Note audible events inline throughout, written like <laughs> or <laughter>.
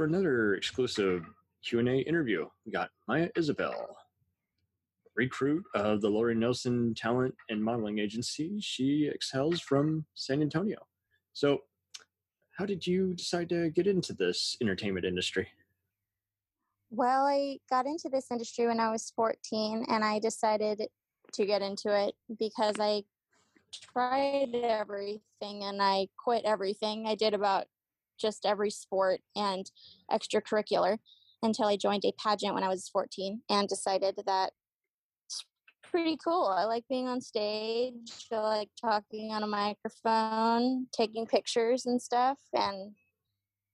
for another exclusive Q&A interview. We got Mia Isabella, recruit of the Lori Nelson Talent and Modeling Agency. She excels from San Antonio. So, how did you decide to get into this entertainment industry? Well, I got into this industry when I was 14 and I decided to get into it because I tried everything and I quit everything. I did about just every sport and extracurricular until I joined a pageant when I was 14 and decided that it's pretty cool. I like being on stage, I like talking on a microphone, taking pictures and stuff, and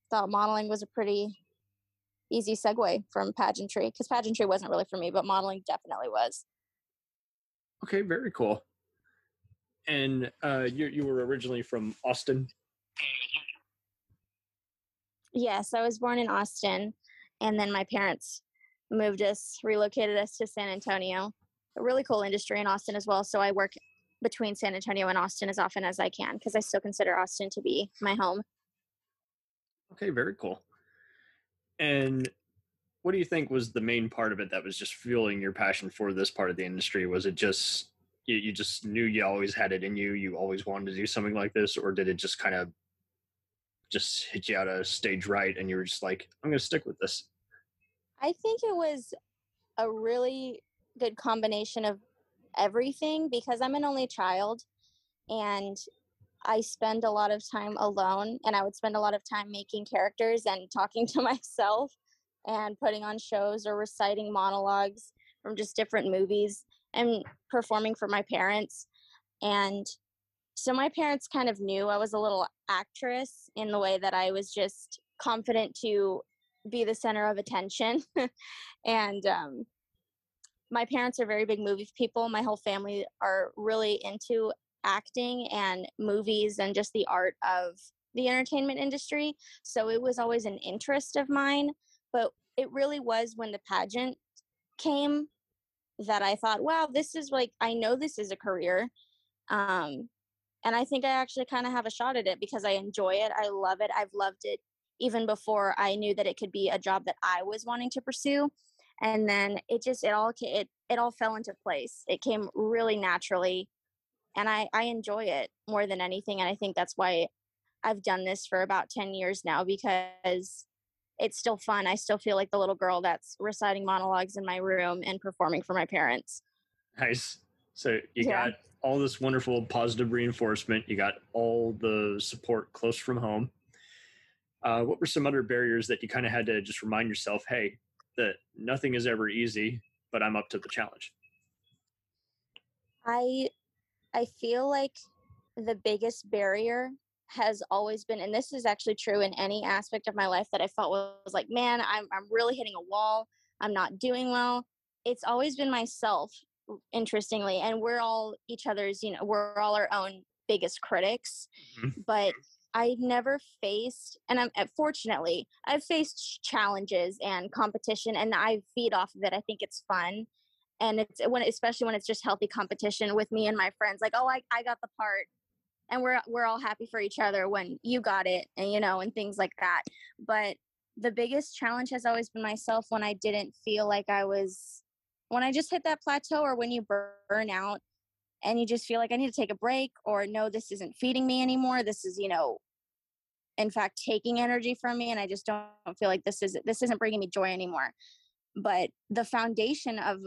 thought modeling was a pretty easy segue from pageantry because pageantry wasn't really for me, but modeling definitely was. Okay, very cool. And uh, you you were originally from Austin. Yes, I was born in Austin, and then my parents moved us, relocated us to San Antonio. A really cool industry in Austin as well. So I work between San Antonio and Austin as often as I can because I still consider Austin to be my home. Okay, very cool. And what do you think was the main part of it that was just fueling your passion for this part of the industry? Was it just you, you just knew you always had it in you, you always wanted to do something like this, or did it just kind of just hit you out of stage right and you were just like, I'm to stick with this? I think it was a really good combination of everything because I'm an only child and I spend a lot of time alone and I would spend a lot of time making characters and talking <laughs> to myself and putting on shows or reciting monologues from just different movies and performing for my parents. And so my parents kind of knew I was a little actress in the way that I was just confident to be the center of attention. <laughs> and um, my parents are very big movie people. My whole family are really into acting and movies and just the art of the entertainment industry. So it was always an interest of mine. But it really was when the pageant came that I thought, wow, this is like, I know this is a career. Um, and I think I actually kind of have a shot at it because I enjoy it. I love it. I've loved it even before I knew that it could be a job that I was wanting to pursue. And then it just it all it it all fell into place. It came really naturally, and I I enjoy it more than anything. And I think that's why I've done this for about ten years now because it's still fun. I still feel like the little girl that's reciting monologues in my room and performing for my parents. Nice. So you yeah. got all this wonderful positive reinforcement. You got all the support close from home. Uh, what were some other barriers that you kind of had to just remind yourself, hey, that nothing is ever easy, but I'm up to the challenge? I I feel like the biggest barrier has always been, and this is actually true in any aspect of my life that I felt was like, man, I'm I'm really hitting a wall. I'm not doing well. It's always been myself interestingly and we're all each other's you know we're all our own biggest critics mm-hmm. but i've never faced and i'm fortunately i've faced challenges and competition and i feed off of it i think it's fun and it's when especially when it's just healthy competition with me and my friends like oh i, I got the part and we're we're all happy for each other when you got it and you know and things like that but the biggest challenge has always been myself when i didn't feel like i was when I just hit that plateau or when you burn out and you just feel like I need to take a break or no, this isn't feeding me anymore. This is, you know, in fact, taking energy from me. And I just don't feel like this is, this isn't bringing me joy anymore. But the foundation of,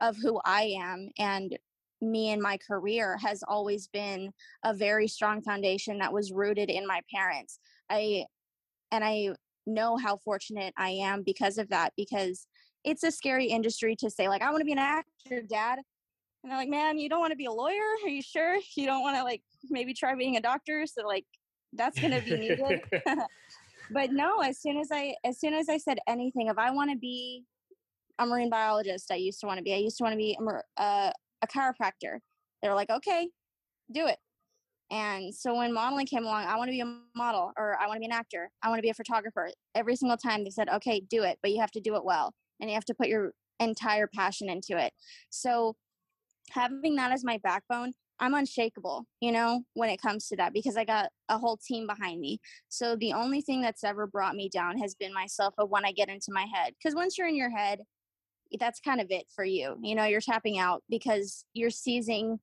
of who I am and me and my career has always been a very strong foundation that was rooted in my parents. I, and I know how fortunate I am because of that, because it's a scary industry to say like i want to be an actor dad. And they're like man you don't want to be a lawyer? <laughs> Are you sure? You don't want to like maybe try being a doctor? So like that's going to be needed. <laughs> <laughs> But no as soon as i as soon as i said anything if i want to be a marine biologist i used to want to be i used to want to be a, uh, a chiropractor. They're like okay do it. And so when modeling came along, I want to be a model or I want to be an actor. I want to be a photographer. Every single time they said, okay, do it, but you have to do it well and you have to put your entire passion into it. So having that as my backbone I'm unshakable, you know, when it comes to that because I got a whole team behind me. So the only thing that's ever brought me down has been myself of when I get into my head. Because once you're in your head, that's kind of it for you. You know, you're tapping out because you're seizing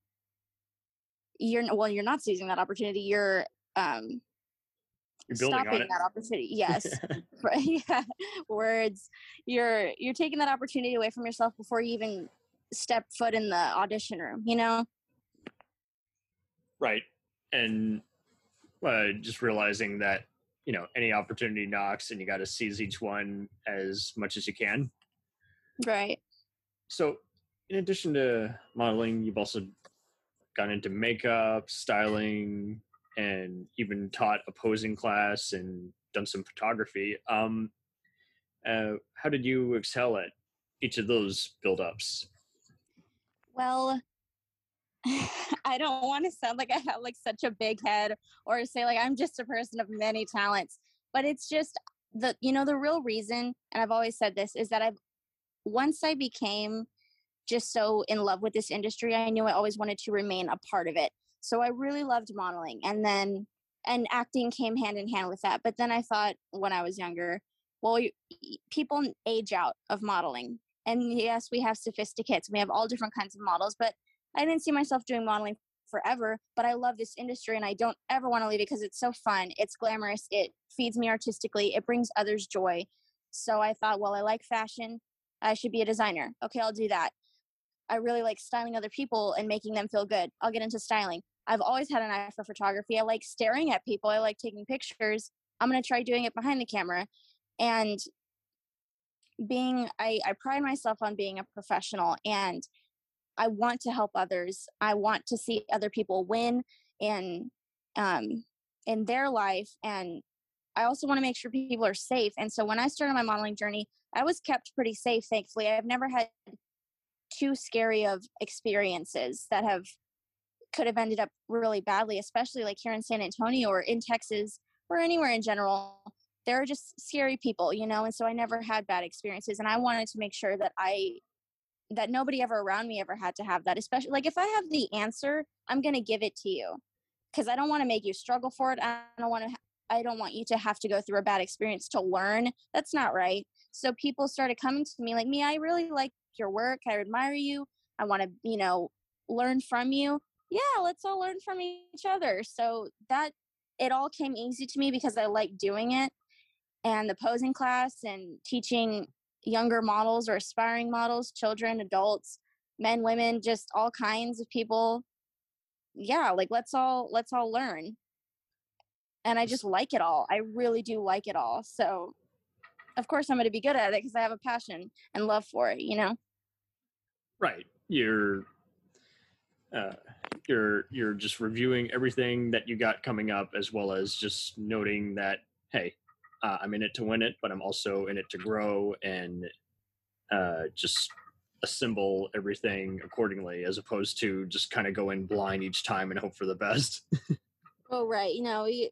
you're well, you're not seizing that opportunity. You're um you're building stopping that opportunity. <laughs> Yes. yeah. Words. You're you're taking that opportunity away from yourself before you even step foot in the audition room, you know? Right. And uh, just realizing that, you know, any opportunity knocks and you got to seize each one as much as you can. Right. So, in addition to modeling, you've also gone into makeup, styling, and even taught a posing class and done some photography. Um, uh, how did you excel at each of those build ups? Well, <laughs> I don't want to sound like I have like such a big head or say like I'm just a person of many talents, but it's just the you know the real reason and I've always said this is that I've once I became just so in love with this industry, I knew I always wanted to remain a part of it. So I really loved modeling and then and acting came hand in hand with that. But then I thought when I was younger, well, you, people age out of modeling. And yes, we have sophisticates, we have all different kinds of models, but I didn't see myself doing modeling forever, but I love this industry and I don't ever want to leave it because it's so fun. It's glamorous. It feeds me artistically. It brings others joy. So I thought, well, I like fashion. I should be a designer. Okay, I'll do that. I really like styling other people and making them feel good. I'll get into styling. I've always had an eye for photography. I like staring at people. I like taking pictures. I'm going to try doing it behind the camera. And being, I, I pride myself on being a professional and I want to help others. I want to see other people win in um, in their life, and I also want to make sure people are safe. And so when I started my modeling journey, I was kept pretty safe. Thankfully, I've never had too scary of experiences that have could have ended up really badly, especially like here in San Antonio or in Texas or anywhere in general. There are just scary people, you know, and so I never had bad experiences. And I wanted to make sure that I that nobody ever around me ever had to have that especially like if i have the answer i'm going to give it to you because i don't want to make you struggle for it i don't want to i don't want you to have to go through a bad experience to learn that's not right so people started coming to me like me i really like your work i admire you i want to you know learn from you yeah let's all learn from each other so that it all came easy to me because i like doing it and the posing class and teaching younger models or aspiring models, children, adults, men, women, just all kinds of people. Yeah, like let's all let's all learn. And I just like it all. I really do like it all. So of course I'm going to be good at it because I have a passion and love for it, you know. Right. You're uh, you're you're just reviewing everything that you got coming up as well as just noting that hey uh, I'm in it to win it, but I'm also in it to grow and uh, just assemble everything accordingly, as opposed to just kind of go in blind each time and hope for the best. <laughs> oh right, you know, you,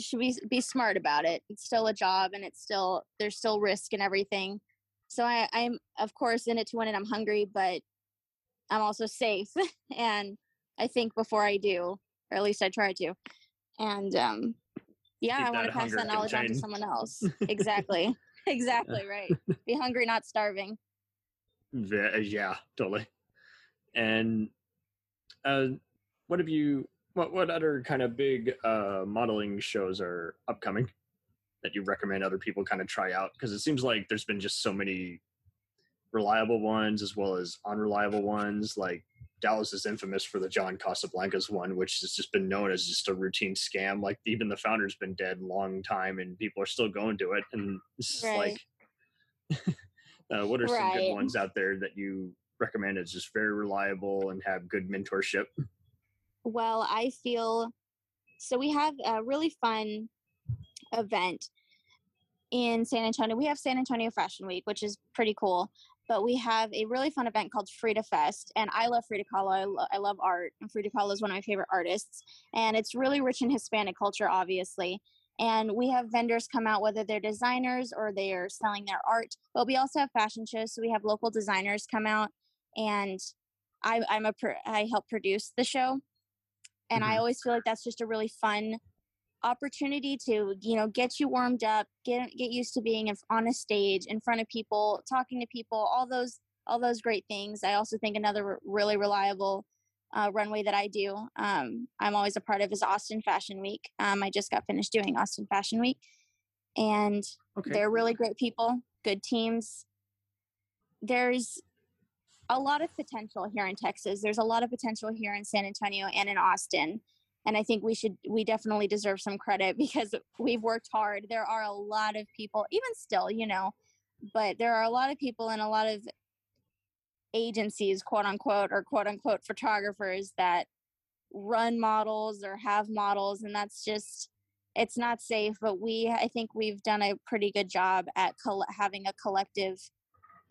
should be be smart about it. It's still a job, and it's still there's still risk and everything. So I, I'm of course in it to win it. I'm hungry, but I'm also safe, <laughs> and I think before I do, or at least I try to. And um, yeah i want to pass that knowledge contained. on to someone else. <laughs> Exactly. <laughs> Exactly right. Be hungry not starving. Yeah totally. And uh what have you what what other kind of big uh modeling shows are upcoming that you recommend other people kind of try out? Because it seems like there's been just so many reliable ones as well as unreliable ones like Dallas is infamous for the John Casablancas one, which has just been known as just a routine scam. Like even the founder's been dead a long time, and people are still going to it. And it's right. like, <laughs> uh, what are right. some good ones out there that you recommend as just very reliable and have good mentorship? Well, I feel so. We have a really fun event in San Antonio. We have San Antonio Fashion Week, which is pretty cool but we have a really fun event called Frida Fest. And I love Frida Kahlo. I, lo- I love art. And Frida Kahlo is one of my favorite artists. And it's really rich in Hispanic culture, obviously. And we have vendors come out, whether they're designers or they are selling their art. But we also have fashion shows. So we have local designers come out. And I, I'm a I help produce the show. and mm-hmm. I always feel like that's just a really fun opportunity to you know get you warmed up get get used to being on a stage in front of people talking to people all those all those great things. I also think another really reliable uh, runway that i do um, i'm always a part of is austin fashion week. Um, i just got finished doing austin fashion week and okay. they're really great people good teams. There's a lot of potential here in texas. There's a lot of potential here in san antonio and in austin and i think we should we definitely deserve some credit <laughs> because we've worked hard. There are a lot of people even still you know but there are a lot of people and a lot of agencies quote unquote or quote unquote photographers that run models or have models and that's just it's not safe but we i think we've done a pretty good job at coll- having a collective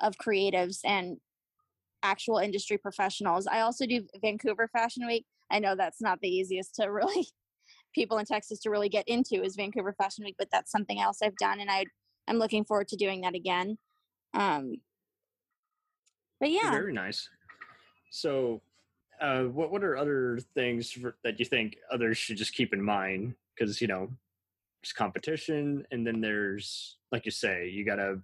of creatives and actual industry professionals. I also do vancouver fashion week I know that's not the easiest to really <laughs> people in Texas to really get into is Vancouver Fashion Week, but that's something else I've done, and I I'm looking forward to doing that again. Um, but yeah, very nice. So, uh, what what are other things for, that you think others should just keep in mind? Because you know, there's competition, and then there's like you say, you gotta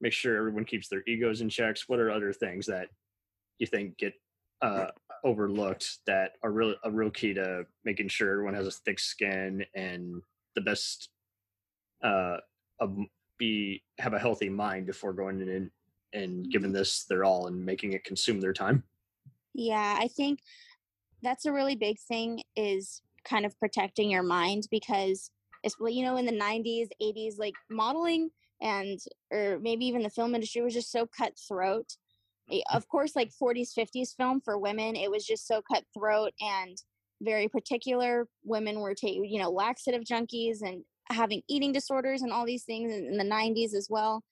make sure everyone keeps their egos in checks. What are other things that you think get uh, overlooked that are really a real key to making sure everyone has a thick skin and the best uh be have a healthy mind before going in and, and giving this their all and making it consume their time. Yeah i think that's a really big thing is kind of protecting your mind because it's you know in the 90s 80s like modeling and or maybe even the film industry was just so cutthroat Eh, mm. of course like 40s 50s film for women it was just so cutthroat and very particular. Women were taking you know laxative junkies and having eating disorders and all these things in, in the 90s as well.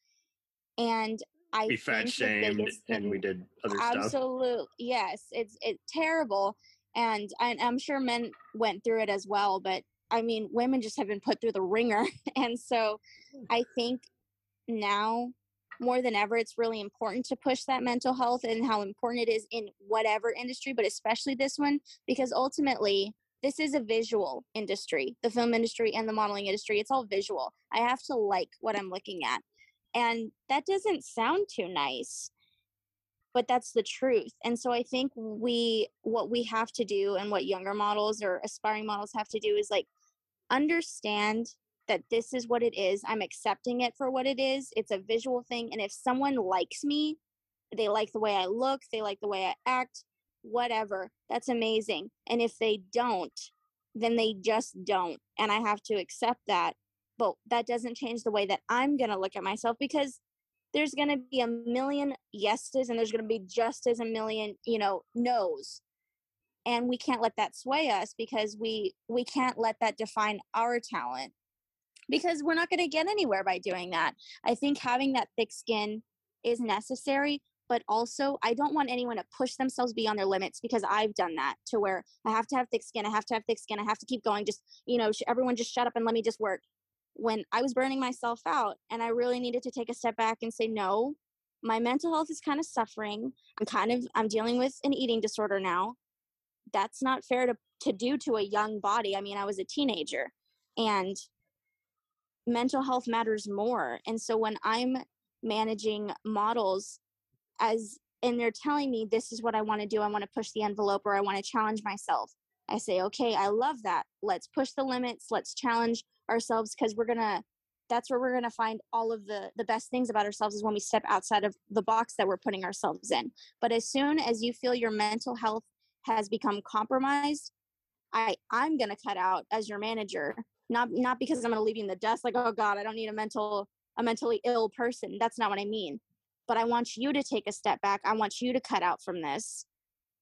And i we fat shamed and we did other absolutely, stuff. Absolutely yes it's it's terrible. And I, i'm sure men went through it as well but i mean women just have been put through the ringer. <laughs> And so i think now more than ever it's really important to push that mental health and how important it is in whatever industry but especially this one because ultimately this is a visual industry the film industry and the modeling industry it's all visual. I have to like what i'm looking at. And that doesn't sound too nice but that's the truth. And so i think we what we have to do and what younger models or aspiring models have to do is like understand that this is what it is. I'm accepting it for what it is. It's a visual thing. And if someone likes me, they like the way I look, they like the way I act, whatever, that's amazing. And if they don't, then they just don't. And I have to accept that. But that doesn't change the way that I'm going to look at myself because there's going to be a million yeses and there's going to be just as a million, you know, no's and we can't let that sway us because we we can't let that define our talent because we're not going to get anywhere by doing that. I think having that thick skin is necessary, but also I don't want anyone to push themselves beyond their limits because I've done that to where I have to have thick skin, I have to have thick skin, I have to keep going. Just, you know, everyone just shut up and let me just work. When I was burning myself out and I really needed to take a step back and say, no, my mental health is kind of suffering. I'm kind of, I'm dealing with an eating disorder now. That's not fair to, to do to a young body. I mean, I was a teenager and mental health matters more. And so when I'm managing models as and they're telling me this is what I want to do, I want to push the envelope or I want to challenge myself. I say, "Okay, I love that. Let's push the limits. Let's challenge ourselves because we're going to that's where we're going to find all of the the best things about ourselves is when we step outside of the box that we're putting ourselves in. But as soon as you feel your mental health has become compromised, I I'm going to cut out as your manager not not because i'm going to leave you in the dust like oh god i don't need a mental a mentally ill person. That's not what i mean. But i want you to take a step back. I want you to cut out from this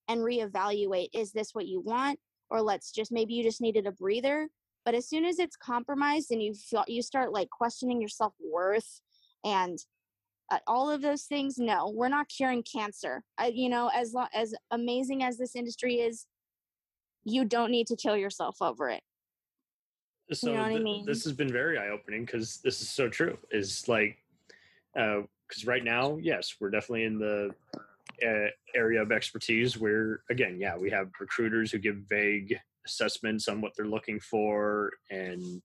and reevaluate is this what you want? Or let's just maybe you just needed a breather. But as soon as it's compromised and you feel you start like questioning your self-worth and uh, all of those things no we're not curing cancer. I, you know as long as amazing as this industry is you don't need to kill yourself over it so you know th- I mean? this has been very eye opening because this is so true. Is like, because uh, right now, yes, we're definitely in the uh, area of expertise where again yeah we have recruiters who give vague assessments on what they're looking for and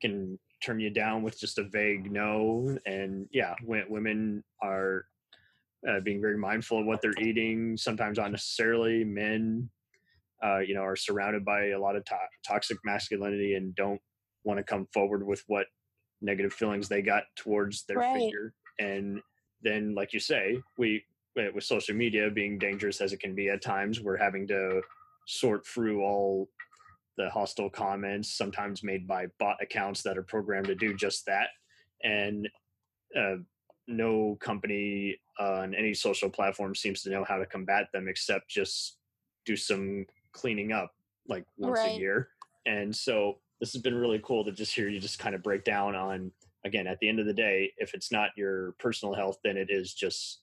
can turn you down with just a vague no and yeah women are uh, being very mindful of what they're eating sometimes unnecessarily men uh, you know are surrounded by a lot of to- toxic masculinity and don't want to come forward with what negative feelings they got towards their right. figure and then like you say we with social media being dangerous as it can be at times we're having to sort through all the hostile comments sometimes made by bot accounts that are programmed to do just that and uh, no company on any social platform seems to know how to combat them except just do some cleaning up like once right. a year and so this has been really cool to just hear you just kind of break down on again at the end of the day if it's not your personal health then it is just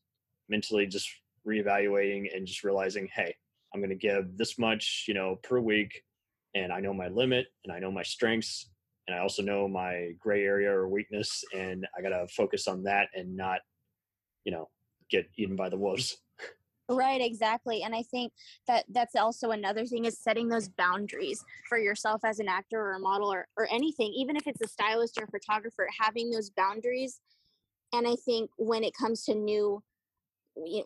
mentally just reevaluating and just realizing hey i'm going to give this much you know per week and i know my limit and i know my strengths and i also know my gray area or weakness and i got to focus on that and not you know get eaten by the wolves Right, exactly. And I think that that's also another thing is setting those boundaries for yourself as an actor or a model or, or anything, even if it's a stylist or a photographer, having those boundaries. And I think when it comes to new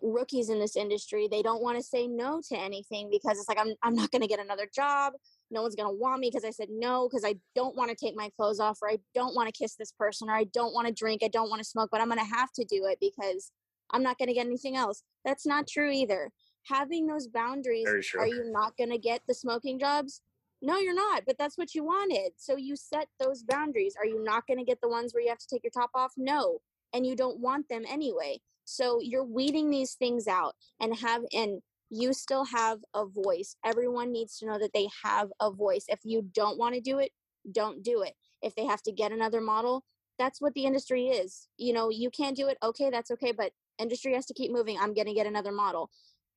rookies in this industry, they don't want to say no to anything because it's like, I'm, I'm not going to get another job. No one's going to want me because I said no, because I don't want to take my clothes off, or I don't want to kiss this person, or I don't want to drink, I don't want to smoke, but I'm going to have to do it because I'm not going to get anything else. That's not true either. Having those boundaries, are you not going to get the smoking jobs? No, you're not, but that's what you wanted. So you set those boundaries. Are you not going to get the ones where you have to take your top off? No. And you don't want them anyway. So you're weeding these things out and have, and you still have a voice. Everyone needs to know that they have a voice. If you don't want to do it, don't do it. If they have to get another model, that's what the industry is. You know, you can't do it. Okay, that's okay. But industry has to keep moving i'm going to get another model.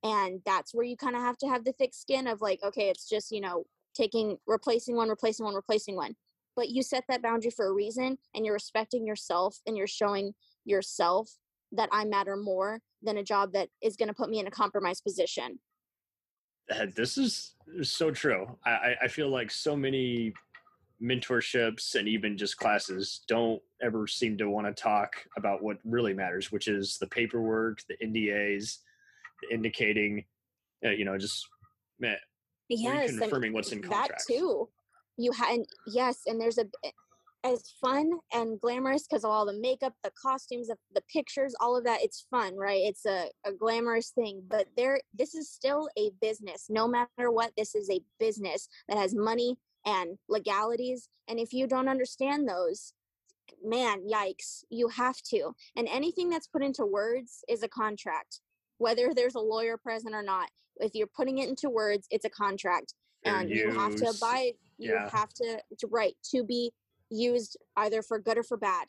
And that's where you kind of have to have the thick skin of like okay it's just you know taking replacing one replacing one replacing one. But you set that boundary for a reason and you're respecting yourself and you're showing yourself that i matter more than a job that is going to put me in a compromised position. Uh, this is uh, so true. I, I feel like so many mentorships and even just classes don't ever seem to want to talk about what really matters, which is the paperwork, the NDAs, the indicating, uh, you know, just man, yes, confirming what's in contracts. That too. You had yes, and there's a as fun and glamorous because of all the makeup, the costumes, the, the pictures, all of that. It's fun, right? It's a, a glamorous thing, but there, this is still a business. No matter what, this is a business that has money and legalities. And if you don't understand those, man, yikes, you have to. And anything that's put into words is a contract, whether there's a lawyer present or not. If you're putting it into words, it's a contract. and you have to abide, you yeah. have to, to right to be used either for good or for bad.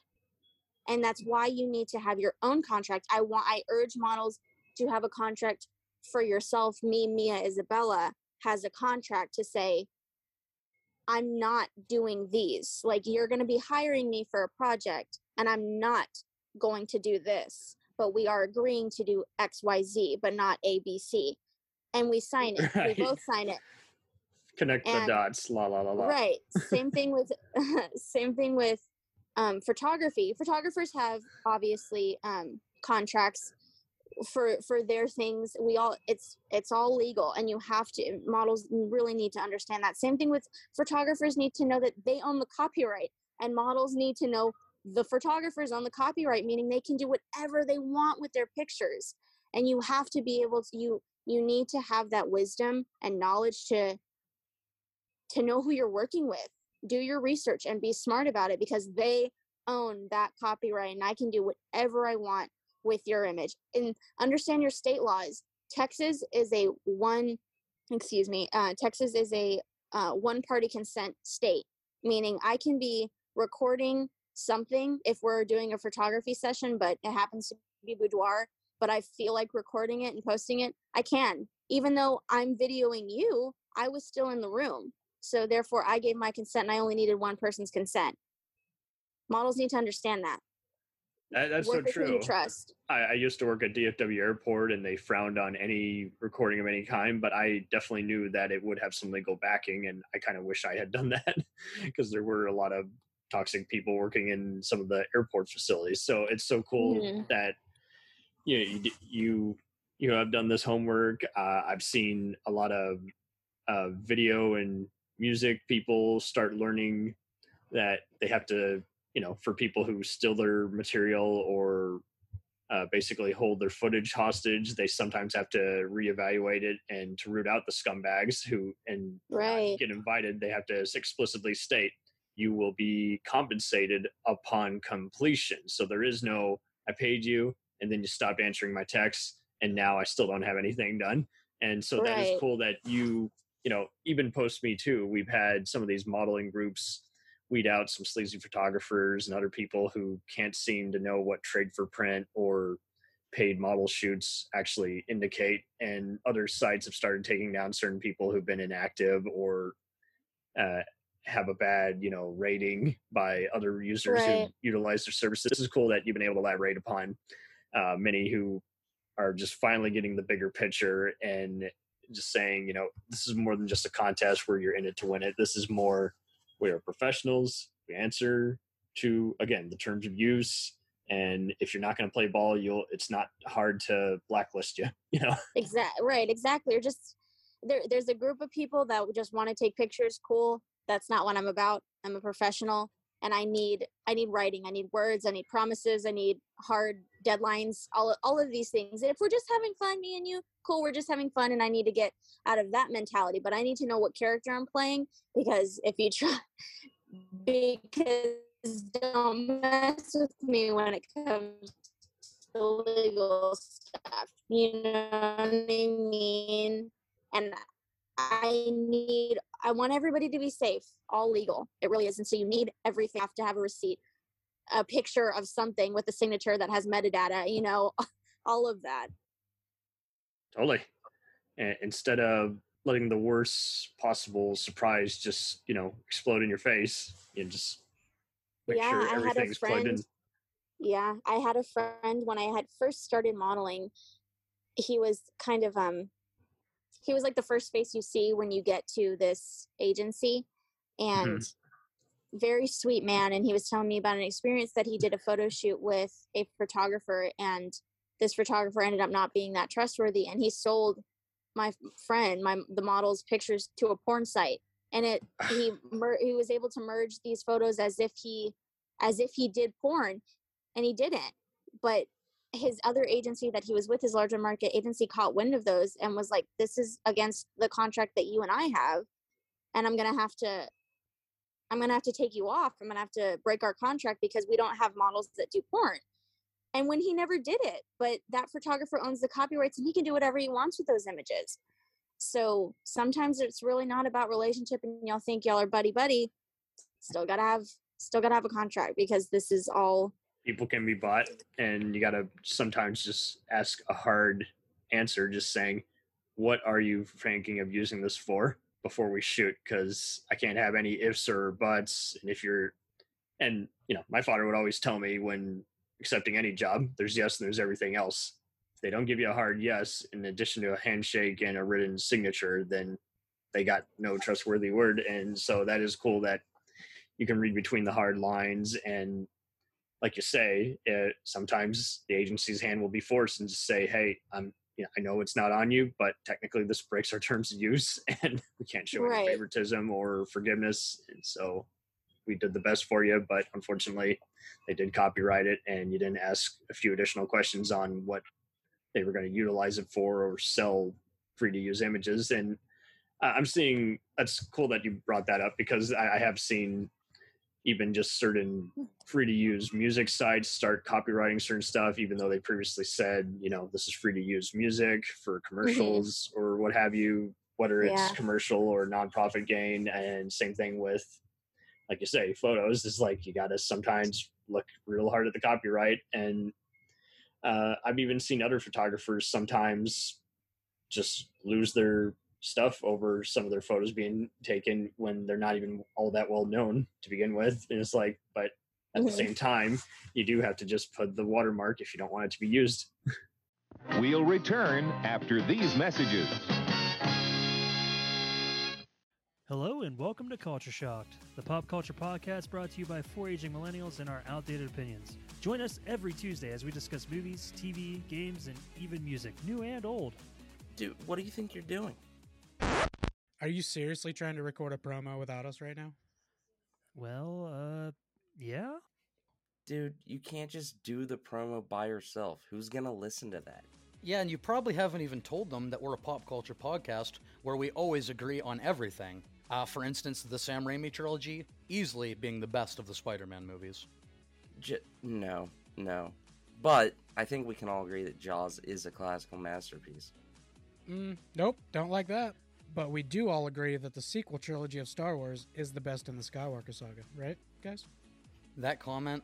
And that's why you need to have your own contract. I want I urge models to have a contract for yourself. Me, Mia, Isabella has a contract to say I'm not doing these. Like, you're going to be hiring me for a project, and I'm not going to do this, but we are agreeing to do XYZ, but not ABC. And we <laughs> sign it. Right. We both sign it. Connect and, the dots. La la la la. Right. Same thing with <laughs> <laughs> same thing with um, photography. Photographers have obviously um, contracts for for their things we all it's it's all legal and you have to models really need to understand that. Same thing with photographers need to know that they own the copyright and models need to know the photographers own the copyright meaning they can do whatever they want with their pictures. And you have to be able to you you need to have that wisdom and knowledge to to know who you're working with. Do your research and be smart about it because they own that copyright and I can do whatever I want with your image and understand your state laws. Texas is a one, excuse me, uh, Texas is a uh, one party consent state, meaning I can be recording something if we're doing a photography session, but it happens to be boudoir, but I feel like recording it and posting it, I can. Even though I'm videoing you, I was still in the room. So therefore, I gave my consent and I only needed one person's consent. Models need to understand that That, that's so true. trust. I, I used to work at DFW Airport, and they frowned on any recording of any kind. But I definitely knew that it would have some legal backing, and I kind of wish I had <laughs> done that because there were a lot of toxic people working in some of the airport facilities. So it's so cool Mhm. that you know, you you you have done this homework. Uh, I've seen a lot of uh, video and music people start learning that they have to you know for people who steal their material or uh, basically hold their footage hostage they sometimes have to reevaluate it and to root out the scumbags who and Right. get invited they have to explicitly state you will be compensated upon completion. So there is no i paid you and then you stopped answering my texts and now i still don't have anything done. And so that is cool that you you know even post me too we've had some of these modeling groups weed out some sleazy photographers and other people who can't seem to know what trade for print or paid model shoots actually indicate. And other sites have started taking down certain people who've been inactive or uh, have a bad you know rating by other users who utilize their services. This is cool that you've been able to elaborate upon uh, many who are just finally getting the bigger picture and just saying you know this is more than just a contest where you're in it to win it. This is more we are professionals we answer to again the terms of use and if you're not going to play ball you'll it's not hard to blacklist you <laughs> you know Exact. Right. Exactly. Or just there. There's a group of people that just want to take pictures. Cool. That's not what I'm about. I'm a professional, and I need I need writing. I need words. I need promises. I need hard deadlines. All all of these things. And if we're just having fun, me and you, cool. We're just having fun, and I need to get out of that mentality. But I need to know what character I'm playing because if you try, <laughs> because don't mess with me when it comes to legal stuff. You know what I mean? And I need, I want everybody to be safe, all legal. It really is. And so you need everything. You have to have a receipt, a picture of something with a signature that has metadata, you know, <laughs> all of that. totally and instead of letting the worst possible surprise just you know explode in your face you just make Yeah, sure I had a everything's plugged in friend- Yeah, I had a friend when I had first started modeling. He was kind of um he was like the first face you see when you get to this agency and mm-hmm. very sweet man and he was telling me about an experience that he did a photo shoot with a photographer and this photographer ended up not being that trustworthy and he sold my friend my the model's pictures to a porn site and it <sighs> he mer- he was able to merge these photos as if he as if he did porn and he didn't but his other agency that he was with his larger market agency caught wind of those and was like this is against the contract that you and i have and i'm gonna have to i'm gonna have to take you off. I'm gonna have to break our contract because we don't have models that do porn. And when he never did it but that photographer owns the copyrights and he can do whatever he wants with those images. So sometimes it's really not about relationship and y'all think y'all are buddy buddy still gotta have still gotta have a contract because this is all people can be bought and you got to sometimes just ask a hard answer just saying what are you thinking of using this for before we shoot? Because i can't have any ifs or buts and if you're and you know my father would always tell me when accepting any job there's yes and there's everything else. If they don't give you a hard yes in addition to a handshake and a written signature then they got no trustworthy word and so that is cool that you can read between the hard lines and like you say, it, sometimes the agency's hand will be forced and just say, "Hey, I'm, you know, I know it's not on you, but technically this breaks our <laughs> terms of use, and we can't show Right. any favoritism or forgiveness." And so we did the best for you, but unfortunately, they did copyright it, and you didn't ask a few additional questions on what they were going to utilize it for or sell free to use images. And I- I'm seeing that's cool that you brought that up because I, I have seen even just certain free to use music sites start copyrighting certain stuff, even though they previously said, you know, this is free to use music for commercials or what have you, whether it's Yeah. commercial or nonprofit gain. And same thing with, like you say, photos is like you got to sometimes look real hard at the copyright. And uh, I've even seen other photographers sometimes just lose their stuff over some of their photos being taken when they're not even all that well known to begin with. And it's like, but At the Mhm. same time, you do have to just put the watermark if you don't want it to be used. We'll return after these messages. Hello and welcome to Culture Shocked, the pop culture podcast brought to you by four aging millennials and our outdated opinions. Join us every Tuesday as we discuss movies, TV, games, and even music, new and old. Dude, what do you think you're doing? Are you seriously trying to record a promo without us right now? Well, uh, yeah? Dude, you can't just do the promo by yourself. Who's gonna listen to that? Yeah, and you probably haven't even told them that we're a pop culture podcast where we always agree on everything. Uh, for instance, the Sam Raimi trilogy easily being the best of the Spider Man movies. J- no, no. But I think we can all agree that Jaws is a classical masterpiece. Mm, nope, don't like that. But we do all agree that the sequel trilogy of Star Wars is the best in the Skywalker saga, right, guys? That comment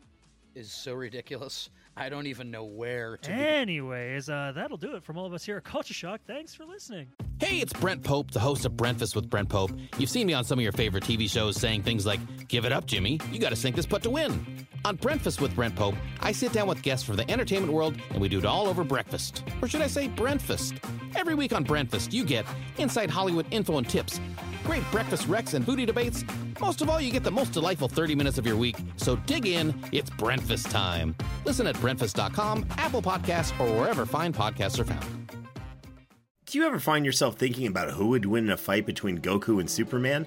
is so ridiculous. I don't even know where to begin. Anyways, uh, that'll do it from all of us here at Culture Shock. Thanks for listening. Hey, it's Brent Pope, the host of Breakfast with Brent Pope. You've seen me on some of your favorite TV shows saying things like, Give it up, Jimmy. You got to sink this putt to win. On Breakfast with Brent Pope, I sit down with guests from the entertainment world and we do it all over breakfast. Or should I say, breakfast. Every week on Breakfast, you get inside Hollywood info and tips, great breakfast wrecks and booty debates. Most of all, you get the most delightful 30 minutes of your week. So dig in, it's breakfast time. Listen at Brentfast.com, Apple Podcasts, or wherever fine podcasts are found. Do you ever find yourself thinking about who would win in a fight between Goku and Superman?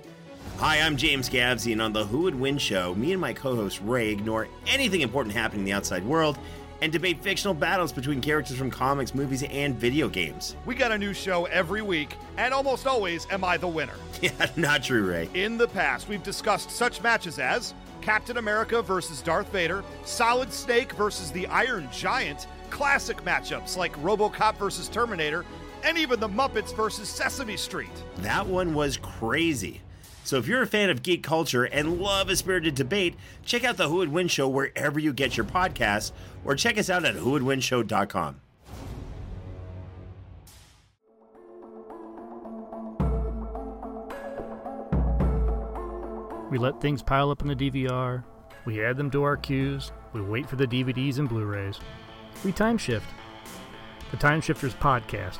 Hi, I'm James Gavsie, and on the Who Would Win show, me and my co host Ray ignore anything important happening in the outside world and debate fictional battles between characters from comics, movies, and video games. We got a new show every week, and almost always am I the winner. <laughs> Yeah, not true, Ray. In the past, we've discussed such matches as Captain America versus Darth Vader, Solid Snake versus the Iron Giant, classic matchups like Robocop versus Terminator, and even the Muppets versus Sesame Street. That one was crazy. So if you're a fan of geek culture and love a spirited debate, check out the Who Would Win show wherever you get your podcasts, or check us out at whowouldwinshow.com. We let things pile up in the DVR. We add them to our queues. We wait for the DVDs and Blu rays. We time shift. The Time Shifters Podcast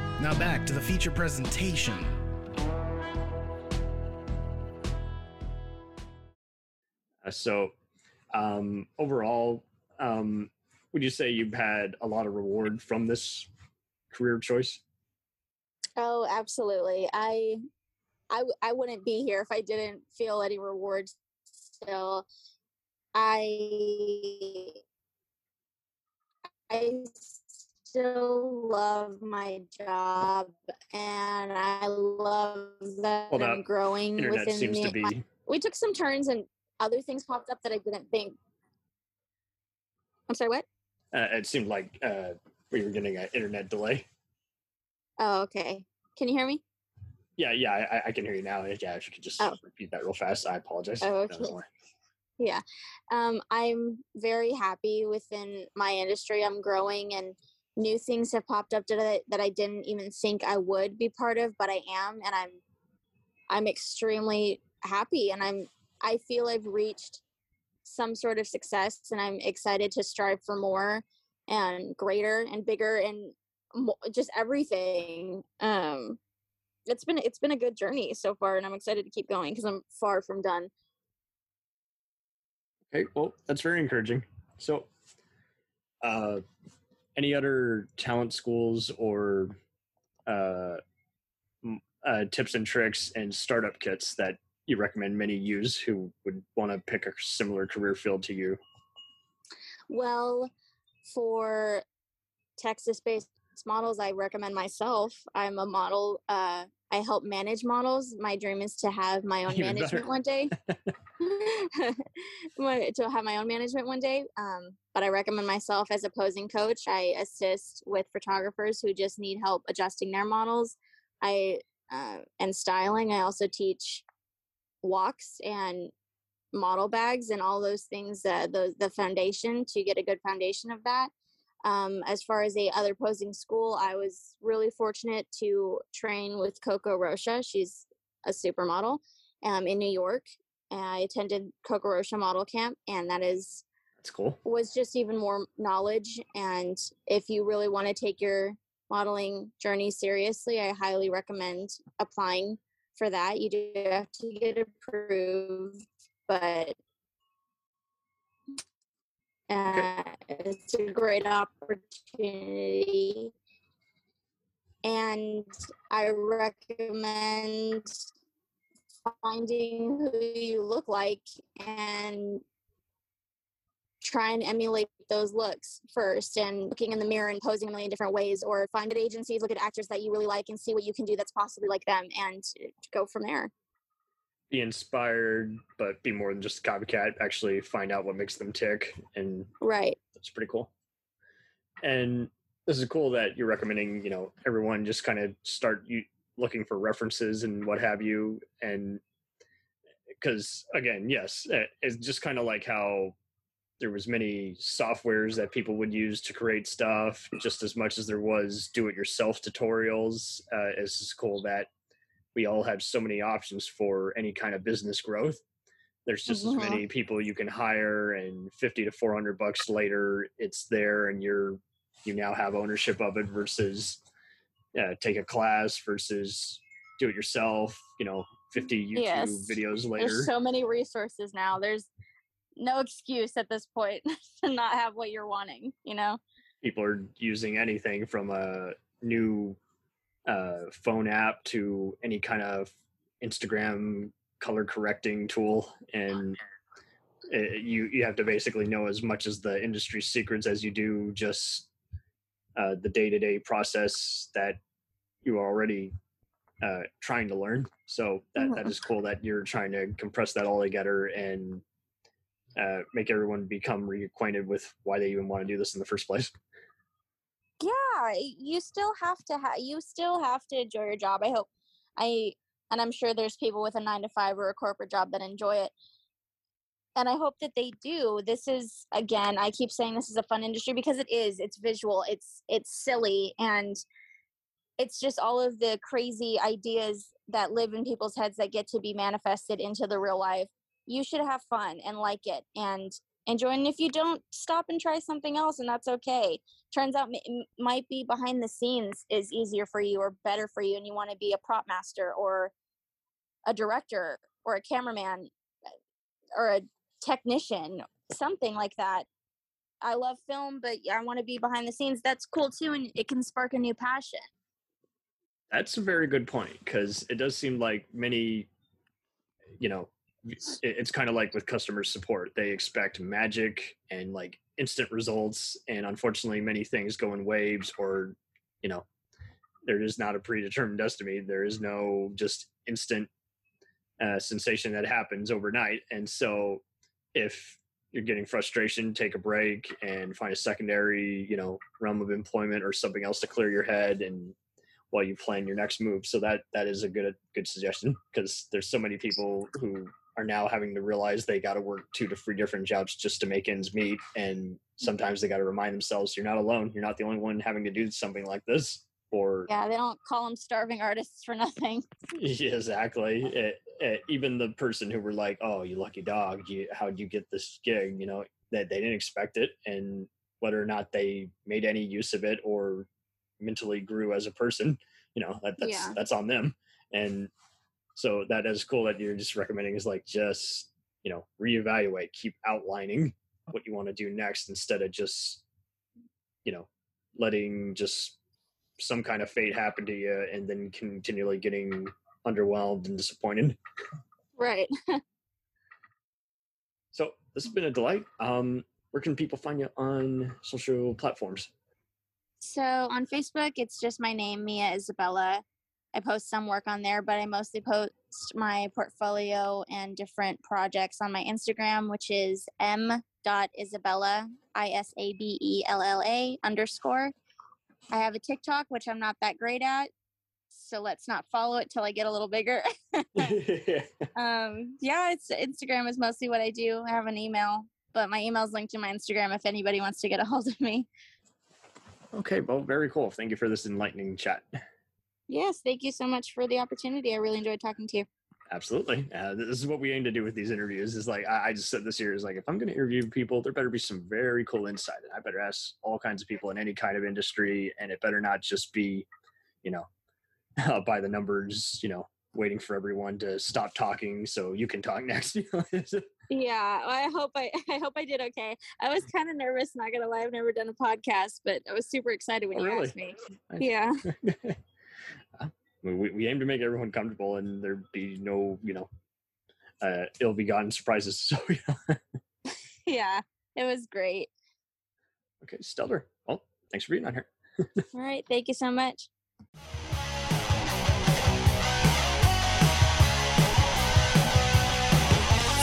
Now back to the feature presentation. Uh, so, um, overall, um, would you say you've had a lot of reward from this career choice? Oh, absolutely. I, I, I wouldn't be here if I didn't feel any reward. Still, I, I still love my job, and I love that Hold I'm up. growing Internet within seems the, to be. we took some turns, and other things popped up that I didn't think. I'm sorry. What? Uh, it seemed like uh, we were getting an internet delay. Oh, okay. Can you hear me? Yeah, yeah, I, I can hear you now. Yeah, if you could just Oh. repeat that real fast, I apologize. Oh, okay. <laughs> Yeah. Um, I'm very happy within my industry. I'm growing and new things have popped up that I, that I didn't even think I would be part of, but I am and I'm I'm extremely happy and I'm I feel I've reached some sort of success and I'm excited to strive for more and greater and bigger and just everything. Um it's been it's been a good journey so far and I'm excited to keep going because I'm far from done. Okay, well, that's very encouraging. So, uh, any other talent schools or uh, uh, tips and tricks and startup kits that you recommend many use who would want to pick a similar career field to you? Well, for Texas based models, I recommend myself. I'm a model. Uh, I help manage models. My dream is to have my own Even management better. one day. <laughs> To have my own management one day. Um, but I recommend myself as a posing coach. I assist with photographers who just need help adjusting their models. I uh, and styling. I also teach walks and model bags and all those things. Uh, the the foundation to get a good foundation of that. Um, as far as a other posing school, I was really fortunate to train with Coco Rocha. She's a supermodel um, in New York. And I attended Coco Rocha Model Camp, and that is That's cool. was just even more knowledge. And if you really want to take your modeling journey seriously, I highly recommend applying for that. You do have to get approved, but uh, it's a great opportunity. And I recommend finding who you look like and try and emulate those looks first and looking in the mirror and posing a million different ways or find at agencies look at actors that you really like and see what you can do that's possibly like them and go from there Be inspired, but be more than just a copycat. Actually, find out what makes them tick, and right that's pretty cool. And this is cool that you're recommending. You know, everyone just kind of start you looking for references and what have you, and because again, yes, it's just kind of like how there was many softwares that people would use to create stuff just as much as there was do-it-yourself tutorials uh, it's just cool that we all have so many options for any kind of business growth. There's just as many people you can hire and 50 to 400 bucks later it's there and you're you now have ownership of it versus uh, take a class versus do it yourself you know 50 youtube Yes. videos later. there's so many resources now. There's no excuse at this point <laughs> to not have what you're wanting you know? People are using anything from a new uh, phone app to any kind of Instagram color correcting tool, and it, you you have to basically know as much as the industry secrets as you do just uh, the day to day process that you are already uh, trying to learn. So that, that is cool that you're trying to compress that all together and uh, make everyone become reacquainted with why they even want to do this in the first place. Yeah you still have to have you still have to enjoy your job i hope i and i'm sure there's people with a nine to five or a corporate job that enjoy it. And i hope that they do this is again i keep saying this is a fun industry because it is it's visual it's it's silly and it's just all of the crazy ideas that live in people's heads that get to be manifested into the real life. You should have fun and like it and and if you don't stop and try something else and that's okay. Turns out might be behind the scenes is easier for you or better for you and you want to be a prop master or a director or a cameraman uh, or a technician something like that. I love film but i want to be behind the scenes. That's cool too and it can spark a new passion. That's a very good point because it does seem like many, you know, it's kind of like with customer support. They expect magic and like instant results, and unfortunately, many things go in waves, or you know, there is not a predetermined destiny. There is no just instant uh, sensation that happens overnight, and so if you're getting frustration, take a break and find a secondary, you know, realm of employment or something else to clear your head and while you plan your next move. So that that is a good good suggestion because there's so many people who are now having to realize they got to work two to three different jobs just to make ends meet, and sometimes they got to remind themselves you're not alone. You're not the only one having to do something like this. Or yeah they don't call them starving artists for nothing <laughs> exactly. It, it, even the person who were like, "Oh, you lucky dog! You, how'd you get this gig?" You know that they didn't expect it, and whether or not they made any use of it or mentally grew as a person, you know that that's Yeah. that's on them. And so that is cool that you're just <laughs> recommending is like just you know reevaluate, keep outlining what you want to do next instead of just you know letting just some kind of fate happen to you and then continually getting underwhelmed and disappointed. right <laughs> So this has been a delight. Um, where can people find you on social platforms? So on Facebook, it's just my name, Mia Isabella. I post some work on there, but I mostly post my portfolio and different projects on my Instagram, which is m dot Isabella I S A B E L L A underscore. I have a TikTok, which I'm not that great at, so let's not follow it till I get a little bigger. <laughs> <laughs> um, yeah, it's Instagram is mostly what I do. I have an email, but my email is linked to my Instagram if anybody wants to get a hold of me. Okay, well, very cool. Thank you for this enlightening chat. Yes, thank you so much for the opportunity. I really enjoyed talking to you. Absolutely. Uh, this is what we aim to do with these interviews. Is like I, I just said this year is like if I'm going to interview people, there better be some very cool insight, and I better ask all kinds of people in any kind of industry, and it better not just be, you know, <laughs> uh, by the numbers, you know, waiting for everyone to stop talking so you can talk <laughs> next. <laughs> Yeah, I hope I I hope I did okay. I was kind of nervous, not gonna lie. I've never done a podcast, but I was super excited when Oh, you really? asked me. Nice. Yeah. We, we- we aim to make everyone comfortable, and there be no, you know, uh, ill-begotten surprises. <laughs> So, yeah. yeah, it was great. okay, stellar. Well, thanks for being on here. <laughs> All right, thank you so much.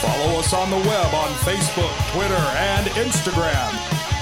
Follow us on the web on Facebook, Twitter, and Instagram.